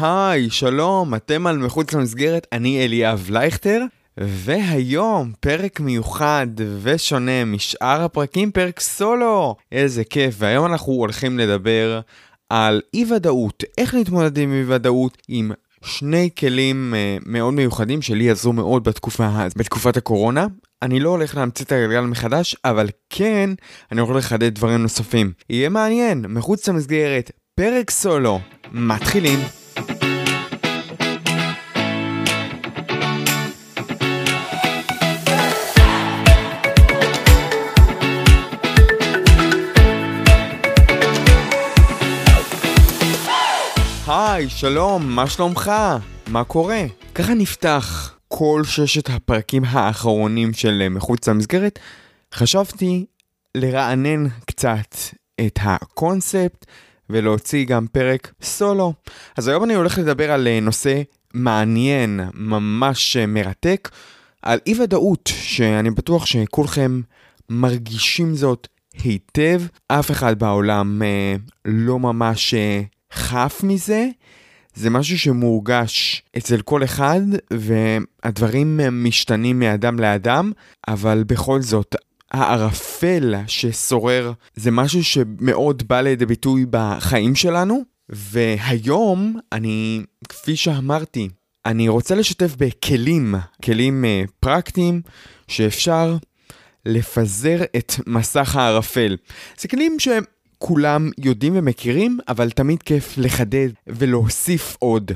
היי, שלום, אתם על מחוץ למסגרת, אני אליאב לייכטר, והיום פרק מיוחד ושונה משאר הפרקים, פרק סולו. איזה כיף, והיום אנחנו הולכים לדבר על אי ודאות, איך להתמודד עם אי ודאות עם שני כלים uh, מאוד מיוחדים שלי עזרו מאוד בתקופה, בתקופת הקורונה. אני לא הולך להמציא את הגלגל מחדש, אבל כן, אני הולך לחדד דברים נוספים. יהיה מעניין, מחוץ למסגרת, פרק סולו, מתחילים. היי, שלום, מה שלומך? מה קורה? ככה נפתח כל ששת הפרקים האחרונים של מחוץ למסגרת. חשבתי לרענן קצת את הקונספט ולהוציא גם פרק סולו. אז היום אני הולך לדבר על נושא מעניין, ממש מרתק, על אי ודאות, שאני בטוח שכולכם מרגישים זאת היטב. אף אחד בעולם אה, לא ממש אה, חף מזה. זה משהו שמורגש אצל כל אחד, והדברים משתנים מאדם לאדם, אבל בכל זאת, הערפל ששורר זה משהו שמאוד בא לידי ביטוי בחיים שלנו, והיום אני, כפי שאמרתי, אני רוצה לשתף בכלים, כלים uh, פרקטיים, שאפשר לפזר את מסך הערפל. זה כלים שהם... כולם יודעים ומכירים, אבל תמיד כיף לחדד ולהוסיף עוד.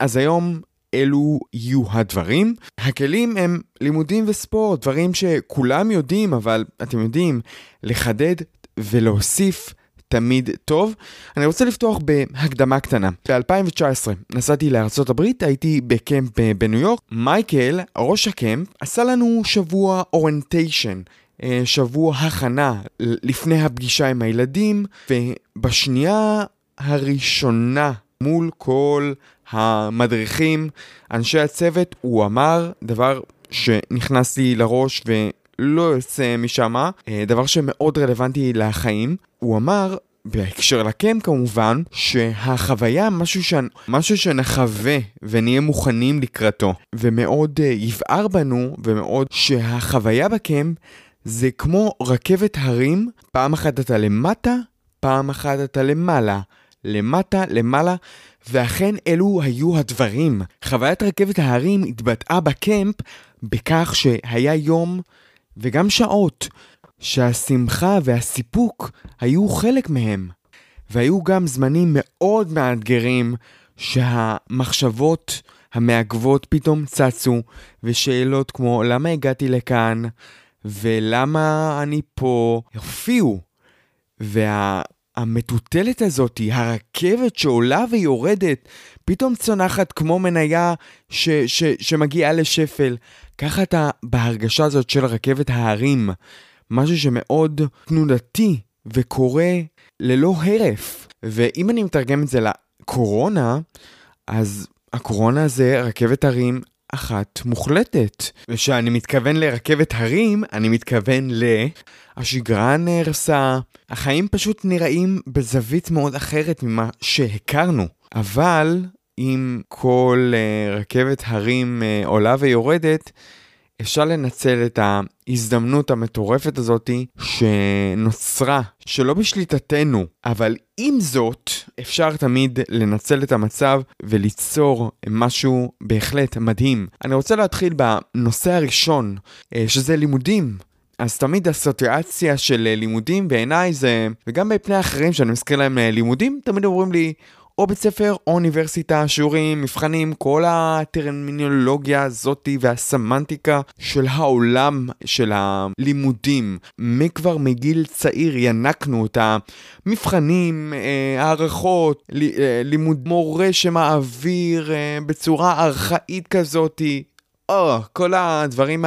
אז היום אלו יהיו הדברים. הכלים הם לימודים וספורט, דברים שכולם יודעים, אבל אתם יודעים, לחדד ולהוסיף תמיד טוב. אני רוצה לפתוח בהקדמה קטנה. ב-2019 נסעתי לארצות הברית, הייתי בקמפ בניו יורק. מייקל, ראש הקמפ, עשה לנו שבוע אוריינטיישן. אה, שבוע הכנה לפני הפגישה עם הילדים, ובשנייה הראשונה מול כל המדריכים, אנשי הצוות, הוא אמר דבר שנכנס לי לראש ולא יוצא משם, אה, דבר שמאוד רלוונטי לחיים. הוא אמר, בהקשר לקם כמובן, שהחוויה משהו, ש... משהו שנחווה ונהיה מוכנים לקראתו, ומאוד uh, יבער בנו, ומאוד שהחוויה בקמפ זה כמו רכבת הרים, פעם אחת אתה למטה, פעם אחת אתה למעלה. למטה, למעלה, ואכן אלו היו הדברים. חוויית רכבת ההרים התבטאה בקמפ בכך שהיה יום וגם שעות שהשמחה והסיפוק היו חלק מהם. והיו גם זמנים מאוד מאתגרים שהמחשבות המעכבות פתאום צצו, ושאלות כמו למה הגעתי לכאן, ולמה אני פה, הופיעו. והמטוטלת וה, הזאת, הרכבת שעולה ויורדת, פתאום צונחת כמו מניה ש, ש, שמגיעה לשפל. ככה אתה בהרגשה הזאת של רכבת ההרים, משהו שמאוד תנודתי וקורה ללא הרף. ואם אני מתרגם את זה לקורונה, אז הקורונה זה רכבת הרים אחת מוחלטת. וכשאני מתכוון לרכבת הרים, אני מתכוון ל... השגרה נהרסה, החיים פשוט נראים בזווית מאוד אחרת ממה שהכרנו. אבל אם כל uh, רכבת הרים uh, עולה ויורדת, אפשר לנצל את ההזדמנות המטורפת הזאתי שנוצרה, שלא בשליטתנו, אבל עם זאת, אפשר תמיד לנצל את המצב וליצור משהו בהחלט מדהים. אני רוצה להתחיל בנושא הראשון, אה, שזה לימודים. אז תמיד אסוציאציה של לימודים בעיניי זה, וגם בפני אחרים שאני מזכיר להם אה, לימודים, תמיד אומרים לי, או בית ספר או אוניברסיטה, שיעורים, מבחנים, כל הטרמינולוגיה הזאתי והסמנטיקה של העולם של הלימודים. מכבר מגיל צעיר ינקנו את המבחנים, אה, הערכות, אה, לימוד מורה שמעביר אה, בצורה ארכאית כזאתי. או, כל הדברים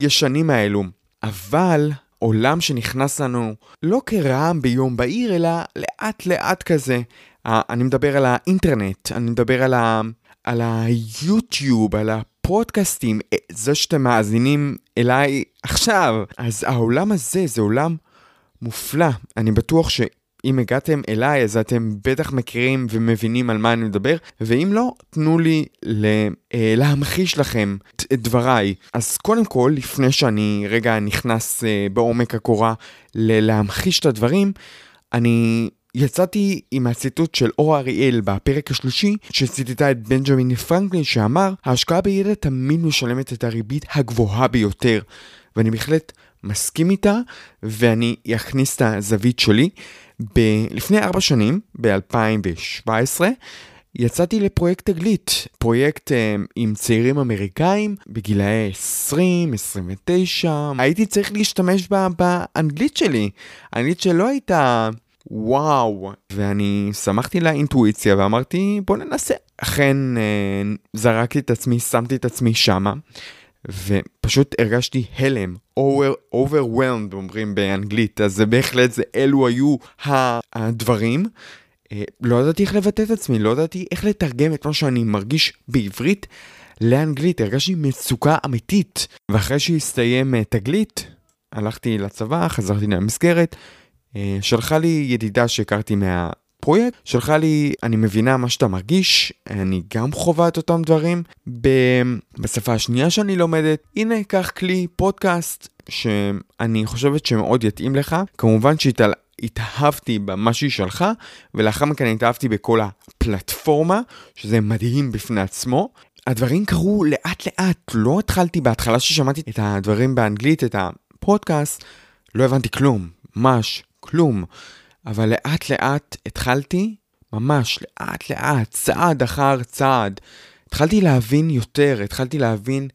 הישנים האלו. אבל עולם שנכנס לנו לא כרעם ביום בהיר, אלא לאט לאט כזה. אני מדבר על האינטרנט, אני מדבר על, ה, על היוטיוב, על הפודקאסטים, אה, זה שאתם מאזינים אליי עכשיו. אז העולם הזה זה עולם מופלא. אני בטוח אם הגעתם אליי, אז אתם בטח מכירים ומבינים על מה אני מדבר, ואם לא, תנו לי אה, להמחיש לכם את דבריי. אז קודם כל, לפני שאני רגע נכנס אה, בעומק הקורה ל- להמחיש את הדברים, אני יצאתי עם הציטוט של אור אריאל בפרק השלישי, שציטטה את בנג'מין פרנקלין שאמר, ההשקעה בידע תמיד משלמת את הריבית הגבוהה ביותר. ואני בהחלט מסכים איתה, ואני אכניס את הזווית שלי. ב- לפני ארבע שנים, ב-2017, יצאתי לפרויקט תגלית, פרויקט אה, עם צעירים אמריקאים בגילאי 20, 29. הייתי צריך להשתמש בה, באנגלית שלי. האנגלית שלא הייתה וואו, ואני שמחתי לאינטואיציה ואמרתי בוא ננסה. אכן אה, זרקתי את עצמי, שמתי את עצמי שמה, ופשוט הרגשתי הלם, over, overwhelmed אומרים באנגלית, אז זה בהחלט, זה אלו היו הדברים. אה, לא ידעתי איך לבטא את עצמי, לא ידעתי איך לתרגם את מה שאני מרגיש בעברית לאנגלית, הרגשתי מצוקה אמיתית. ואחרי שהסתיים אה, תגלית, הלכתי לצבא, חזרתי למסגרת, שלחה לי ידידה שהכרתי מהפרויקט, שלחה לי, אני מבינה מה שאתה מרגיש, אני גם חווה את אותם דברים בשפה השנייה שאני לומדת. הנה, קח כלי פודקאסט שאני חושבת שמאוד יתאים לך. כמובן שהתאל... התאהבתי במה שהיא שלחה, ולאחר מכן התאהבתי בכל הפלטפורמה, שזה מדהים בפני עצמו. הדברים קרו לאט לאט, לא התחלתי בהתחלה ששמעתי את הדברים באנגלית, את הפודקאסט, לא הבנתי כלום, ממש כלום. אבל לאט לאט התחלתי, ממש לאט לאט, צעד אחר צעד, התחלתי להבין יותר, התחלתי להבין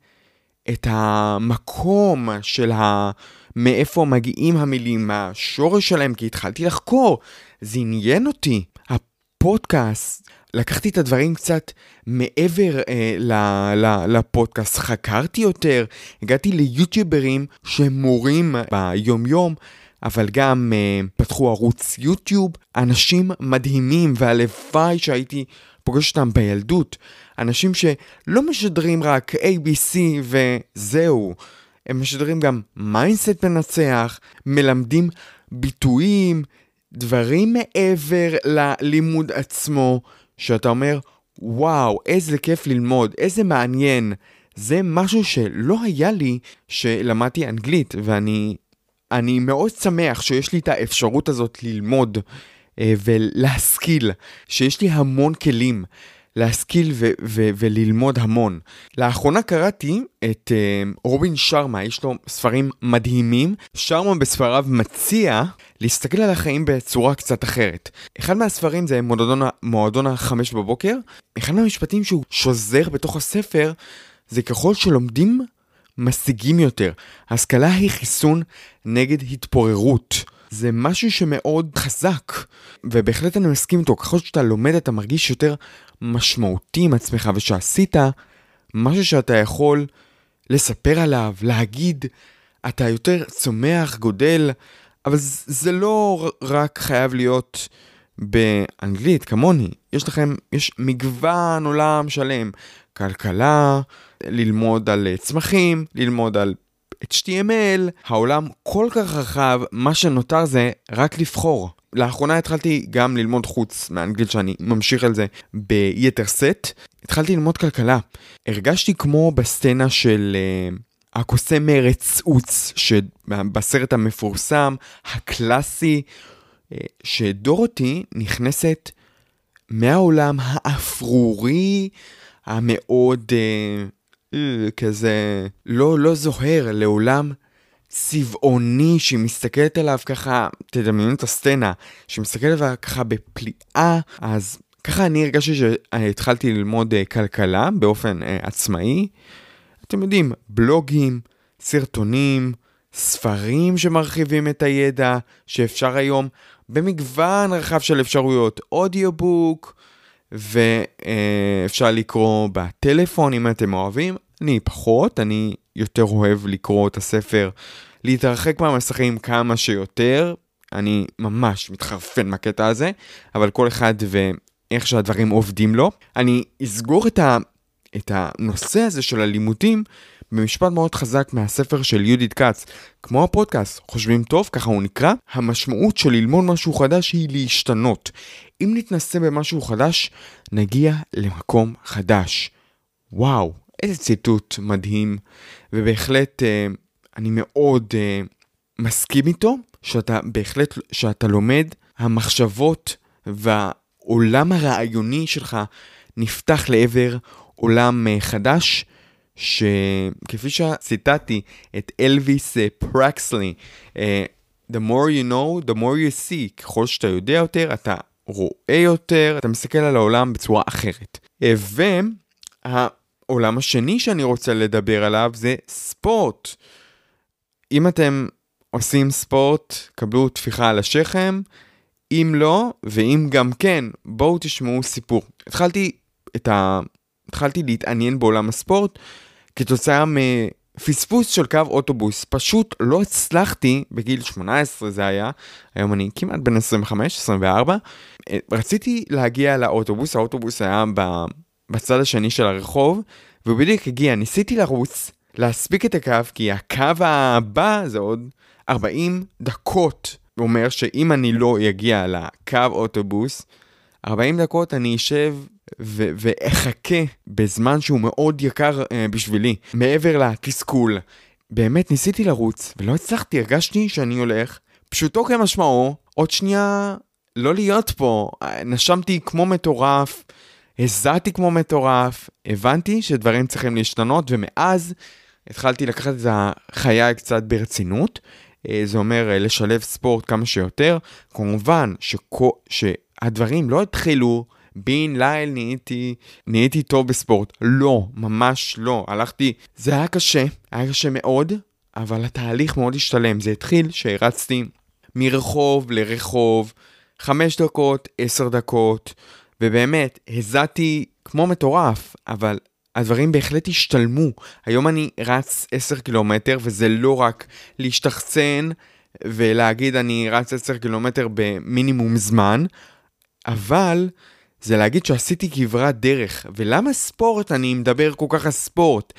את המקום של ה... מאיפה מגיעים המילים, מהשורש שלהם, כי התחלתי לחקור, זה עניין אותי. הפודקאסט, לקחתי את הדברים קצת מעבר אה, ל, ל, לפודקאסט, חקרתי יותר, הגעתי ליוטיוברים שהם מורים ביומיום, אבל גם uh, פתחו ערוץ יוטיוב, אנשים מדהימים והלוואי שהייתי פוגש אותם בילדות, אנשים שלא משדרים רק ABC וזהו, הם משדרים גם mindset מנצח, מלמדים ביטויים, דברים מעבר ללימוד עצמו, שאתה אומר, וואו, איזה כיף ללמוד, איזה מעניין. זה משהו שלא היה לי שלמדתי אנגלית, ואני אני מאוד שמח שיש לי את האפשרות הזאת ללמוד אה, ולהשכיל, שיש לי המון כלים להשכיל ו- ו- וללמוד המון. לאחרונה קראתי את אה, רובין שרמה, יש לו ספרים מדהימים. שרמה בספריו מציע להסתכל על החיים בצורה קצת אחרת. אחד מהספרים זה מועדון, מועדון החמש בבוקר. אחד מהמשפטים שהוא שוזר בתוך הספר זה ככל שלומדים משיגים יותר. השכלה היא חיסון נגד התפוררות. זה משהו שמאוד חזק, ובהחלט אני מסכים איתו, ככל שאתה לומד אתה מרגיש יותר משמעותי עם עצמך, ושעשית משהו שאתה יכול לספר עליו, להגיד, אתה יותר צומח, גודל, אבל זה לא רק חייב להיות באנגלית, כמוני. יש לכם, יש מגוון עולם שלם. כלכלה, ללמוד על אה, צמחים, ללמוד על HTML, העולם כל כך רחב, מה שנותר זה רק לבחור. לאחרונה התחלתי גם ללמוד חוץ מאנגלית שאני ממשיך על זה ביתר סט. התחלתי ללמוד כלכלה. הרגשתי כמו בסצנה של uh, הקוסם מארץ עוץ, שבסרט המפורסם, הקלאסי, uh, שדורותי נכנסת מהעולם האפרורי, המאוד uh, כזה לא, לא זוהר לעולם צבעוני שהיא מסתכלת עליו ככה, תדמיינו את הסצנה, שהיא מסתכלת עליו ככה בפליאה, אז ככה אני הרגשתי שהתחלתי ללמוד uh, כלכלה באופן uh, עצמאי. אתם יודעים, בלוגים, סרטונים, ספרים שמרחיבים את הידע שאפשר היום במגוון רחב של אפשרויות, אודיובוק, ואפשר לקרוא בטלפון אם אתם אוהבים. אני פחות, אני יותר אוהב לקרוא את הספר, להתרחק מהמסכים כמה שיותר. אני ממש מתחרפן מהקטע הזה, אבל כל אחד ואיך שהדברים עובדים לו. אני אסגור את, ה... את הנושא הזה של הלימודים במשפט מאוד חזק מהספר של יהודית כץ, כמו הפודקאסט, חושבים טוב, ככה הוא נקרא, המשמעות של ללמוד משהו חדש היא להשתנות. אם נתנסה במשהו חדש, נגיע למקום חדש. וואו, איזה ציטוט מדהים, ובהחלט אה, אני מאוד אה, מסכים איתו, שאתה בהחלט, שאתה לומד, המחשבות והעולם הרעיוני שלך נפתח לעבר עולם אה, חדש, שכפי שציטטתי את אלוויס אה, פרקסלי, אה, The more you know, the more you see, ככל שאתה יודע יותר, אתה רואה יותר, אתה מסתכל על העולם בצורה אחרת. והעולם השני שאני רוצה לדבר עליו זה ספורט. אם אתם עושים ספורט, קבלו טפיחה על השכם, אם לא, ואם גם כן, בואו תשמעו סיפור. התחלתי את ה... התחלתי להתעניין בעולם הספורט כתוצאה מפספוס של קו אוטובוס. פשוט לא הצלחתי, בגיל 18 זה היה, היום אני כמעט בן 25-24, רציתי להגיע לאוטובוס, האוטובוס היה בצד השני של הרחוב, והוא בדיוק הגיע, ניסיתי לרוץ, להספיק את הקו, כי הקו הבא זה עוד 40 דקות. הוא אומר שאם אני לא אגיע לקו אוטובוס, 40 דקות אני אשב ואחכה בזמן שהוא מאוד יקר uh, בשבילי, מעבר לתסכול. באמת ניסיתי לרוץ, ולא הצלחתי, הרגשתי שאני הולך, פשוטו כמשמעו, עוד שנייה לא להיות פה. נשמתי כמו מטורף, הזעתי כמו מטורף, הבנתי שדברים צריכים להשתנות, ומאז התחלתי לקחת את החיי קצת ברצינות. אה, זה אומר אה, לשלב ספורט כמה שיותר. כמובן שכו, שהדברים לא התחילו בן ליל נהייתי, נהייתי טוב בספורט. לא, ממש לא. הלכתי, זה היה קשה, היה קשה מאוד, אבל התהליך מאוד השתלם. זה התחיל שהרצתי מרחוב לרחוב, חמש דקות, עשר דקות, ובאמת, הזעתי כמו מטורף, אבל הדברים בהחלט השתלמו. היום אני רץ 10 קילומטר, וזה לא רק להשתחצן ולהגיד אני רץ 10 קילומטר במינימום זמן, אבל זה להגיד שעשיתי כברת דרך. ולמה ספורט? אני מדבר כל כך על ספורט.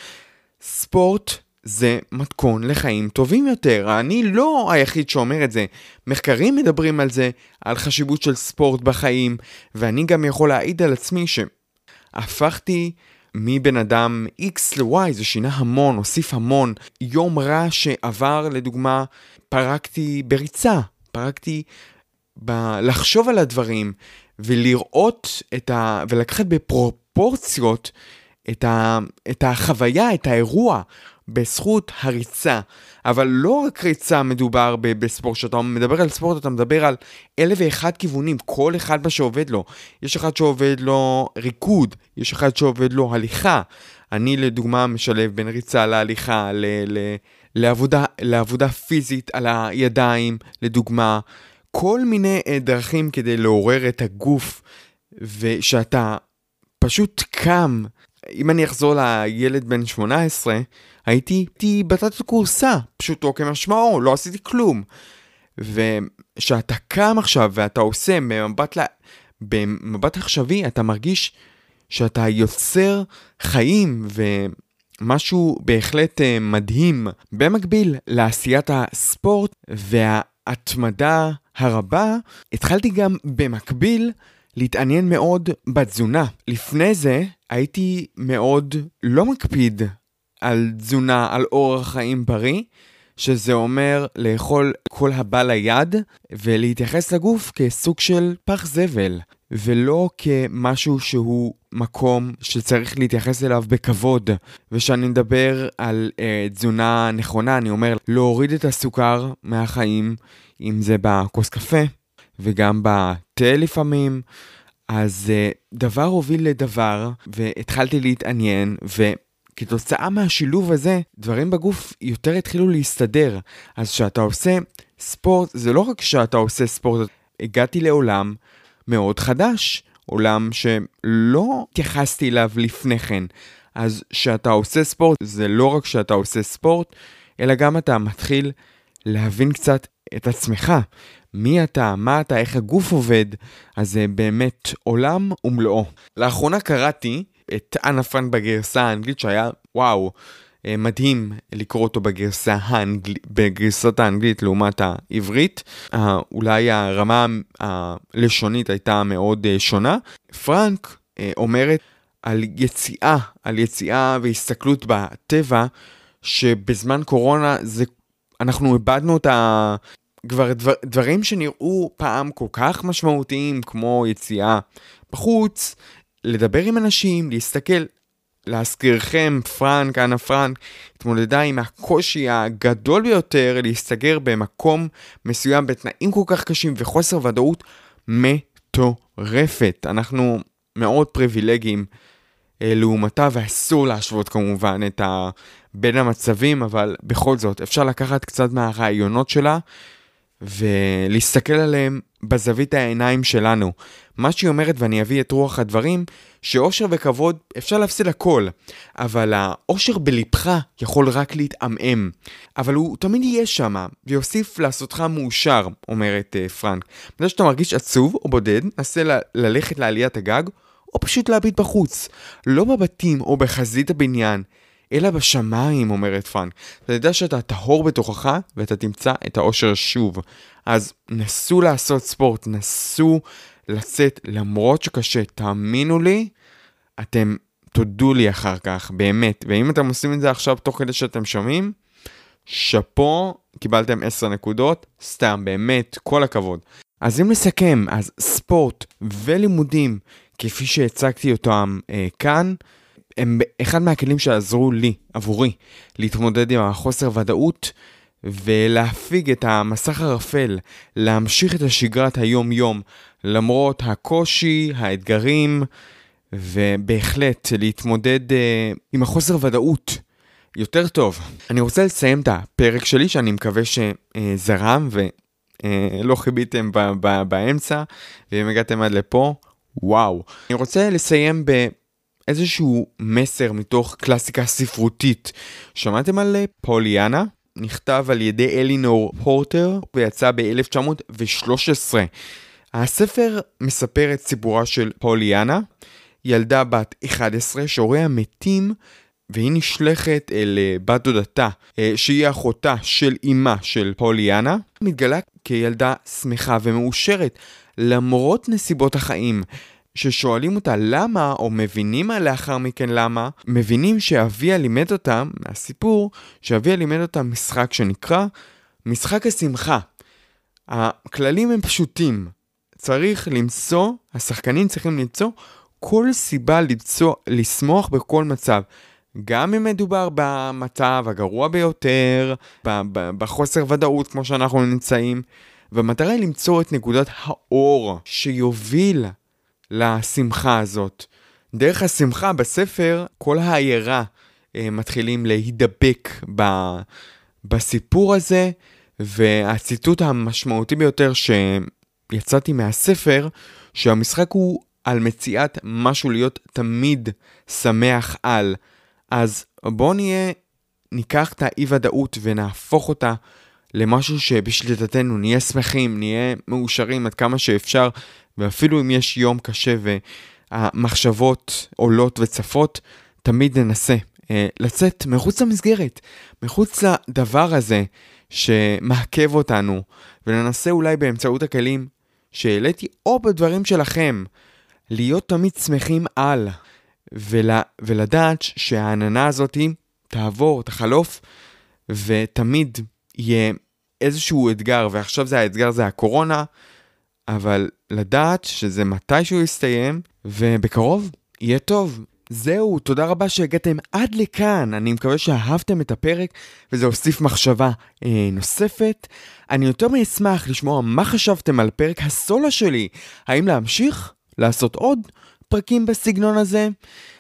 ספורט זה מתכון לחיים טובים יותר. אני לא היחיד שאומר את זה. מחקרים מדברים על זה, על חשיבות של ספורט בחיים, ואני גם יכול להעיד על עצמי שהפכתי מבן אדם X ל-Y, זה שינה המון, הוסיף המון. יום רע שעבר, לדוגמה, פרקתי בריצה, פרקתי ב- לחשוב על הדברים, ולראות את ה... ולקחת בפרופורציות את, ה... את החוויה, את האירוע, בזכות הריצה. אבל לא רק ריצה מדובר ב- בספורט, כשאתה מדבר על ספורט אתה מדבר על אלף ואחד כיוונים, כל אחד מה שעובד לו. יש אחד שעובד לו ריקוד, יש אחד שעובד לו הליכה. אני לדוגמה משלב בין ריצה להליכה, ל- ל- לעבודה, לעבודה פיזית על הידיים, לדוגמה. כל מיני אה, דרכים כדי לעורר את הגוף, ושאתה פשוט קם. אם אני אחזור לילד בן 18, הייתי, הייתי בתת קורסה, פשוטו כמשמעו, לא עשיתי כלום. וכשאתה קם עכשיו ואתה עושה במבט, לה... במבט עכשווי, אתה מרגיש שאתה יוצר חיים ומשהו בהחלט uh, מדהים. במקביל לעשיית הספורט וההתמדה הרבה, התחלתי גם במקביל להתעניין מאוד בתזונה. לפני זה הייתי מאוד לא מקפיד על תזונה, על אורח חיים בריא, שזה אומר לאכול כל הבא ליד ולהתייחס לגוף כסוג של פח זבל, ולא כמשהו שהוא מקום שצריך להתייחס אליו בכבוד. וכשאני מדבר על אה, תזונה נכונה, אני אומר להוריד את הסוכר מהחיים, אם זה בכוס קפה וגם בתה לפעמים. אז uh, דבר הוביל לדבר, והתחלתי להתעניין, וכתוצאה מהשילוב הזה, דברים בגוף יותר התחילו להסתדר. אז כשאתה עושה ספורט, זה לא רק שאתה עושה ספורט, הגעתי לעולם מאוד חדש, עולם שלא התייחסתי אליו לפני כן. אז כשאתה עושה ספורט, זה לא רק שאתה עושה ספורט, אלא גם אתה מתחיל להבין קצת את עצמך. מי אתה, מה אתה, איך הגוף עובד, אז זה באמת עולם ומלואו. לאחרונה קראתי את אנה פרנק בגרסה האנגלית שהיה, וואו, אה, מדהים לקרוא אותו בגרסה האנגל... בגרסת האנגלית לעומת העברית. אה, אולי הרמה הלשונית הייתה מאוד אה, שונה. פרנק אומרת על יציאה, על יציאה והסתכלות בטבע, שבזמן קורונה זה, אנחנו איבדנו את ה... כבר דבר, דברים שנראו פעם כל כך משמעותיים, כמו יציאה בחוץ, לדבר עם אנשים, להסתכל. להזכירכם, פרנק, אנה פרנק, התמודדה עם הקושי הגדול ביותר להסתגר במקום מסוים בתנאים כל כך קשים וחוסר ודאות מטורפת. אנחנו מאוד פריבילגיים אה, לעומתה, ואסור להשוות כמובן את ה... בין המצבים, אבל בכל זאת, אפשר לקחת קצת מהרעיונות שלה ולהסתכל עליהם בזווית העיניים שלנו. מה שהיא אומרת, ואני אביא את רוח הדברים, שאושר וכבוד אפשר להפסיד הכל, אבל האושר בלבך יכול רק להתעמעם. אבל הוא תמיד יהיה שם, ויוסיף לעשותך מאושר, אומרת uh, פרנק. בגלל שאתה מרגיש עצוב או בודד, נסה ל- ללכת לעליית הגג, או פשוט להביט בחוץ. לא בבתים או בחזית הבניין, אלא בשמיים, אומרת פרנק. אתה יודע שאתה טהור בתוכך, ואתה תמצא את האושר שוב. אז נסו לעשות ספורט, נסו לצאת למרות שקשה, תאמינו לי, אתם תודו לי אחר כך, באמת. ואם אתם עושים את זה עכשיו תוך כדי שאתם שומעים, שאפו, קיבלתם 10 נקודות, סתם, באמת, כל הכבוד. אז אם נסכם, אז ספורט ולימודים, כפי שהצגתי אותם אה, כאן, הם אחד מהכלים שעזרו לי, עבורי, להתמודד עם החוסר ודאות ולהפיג את המסך הרפל, להמשיך את השגרת היום-יום, למרות הקושי, האתגרים, ובהחלט להתמודד uh, עם החוסר ודאות יותר טוב. אני רוצה לסיים את הפרק שלי, שאני מקווה שזרם ולא חיביתם באמצע, ואם הגעתם עד לפה, וואו. אני רוצה לסיים באיזשהו מסר מתוך קלאסיקה ספרותית. שמעתם על פוליאנה? נכתב על ידי אלינור פורטר ויצא ב-1913. הספר מספר את סיפורה של פוליאנה, ילדה בת 11 שהוריה מתים והיא נשלחת אל אה, בת דודתה, אה, שהיא אחותה של אמה של פוליאנה, מתגלה כילדה שמחה ומאושרת למרות נסיבות החיים. ששואלים אותה למה, או מבינים לאחר מכן למה, מבינים שאביה לימד אותם, מהסיפור, שאביה לימד אותם משחק שנקרא משחק השמחה. הכללים הם פשוטים. צריך למצוא, השחקנים צריכים למצוא כל סיבה למצוא, לשמוח בכל מצב. גם אם מדובר במצב הגרוע ביותר, בחוסר ודאות כמו שאנחנו נמצאים, והמטרה היא למצוא את נקודת האור שיוביל לשמחה הזאת. דרך השמחה בספר, כל העיירה אה, מתחילים להידבק ב, בסיפור הזה, והציטוט המשמעותי ביותר שיצאתי מהספר, שהמשחק הוא על מציאת משהו להיות תמיד שמח על. אז בואו נהיה, ניקח את האי ודאות ונהפוך אותה למשהו שבשליטתנו, נהיה שמחים, נהיה מאושרים עד כמה שאפשר, ואפילו אם יש יום קשה והמחשבות עולות וצפות, תמיד ננסה אה, לצאת מחוץ למסגרת, מחוץ לדבר הזה שמעכב אותנו, וננסה אולי באמצעות הכלים שהעליתי, או בדברים שלכם, להיות תמיד שמחים על, ול, ולדעת שהעננה הזאת תעבור, תחלוף, ותמיד יהיה איזשהו אתגר, ועכשיו זה האתגר זה הקורונה, אבל לדעת שזה מתישהו יסתיים, ובקרוב יהיה טוב. זהו, תודה רבה שהגעתם עד לכאן. אני מקווה שאהבתם את הפרק וזה הוסיף מחשבה אה, נוספת. אני יותר מאשמח לשמוע מה חשבתם על פרק הסולו שלי. האם להמשיך? לעשות עוד פרקים בסגנון הזה?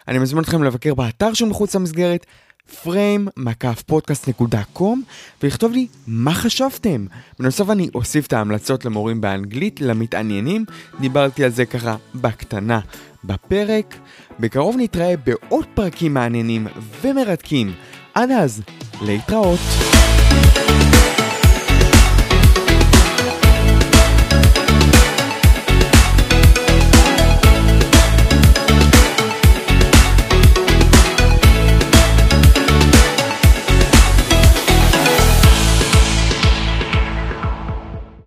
אני מזמין אתכם לבקר באתר של מחוץ למסגרת, frame.podcast.com ולכתוב לי מה חשבתם. בנוסף אני אוסיף את ההמלצות למורים באנגלית למתעניינים, דיברתי על זה ככה בקטנה בפרק. בקרוב נתראה בעוד פרקים מעניינים ומרתקים. עד אז, להתראות.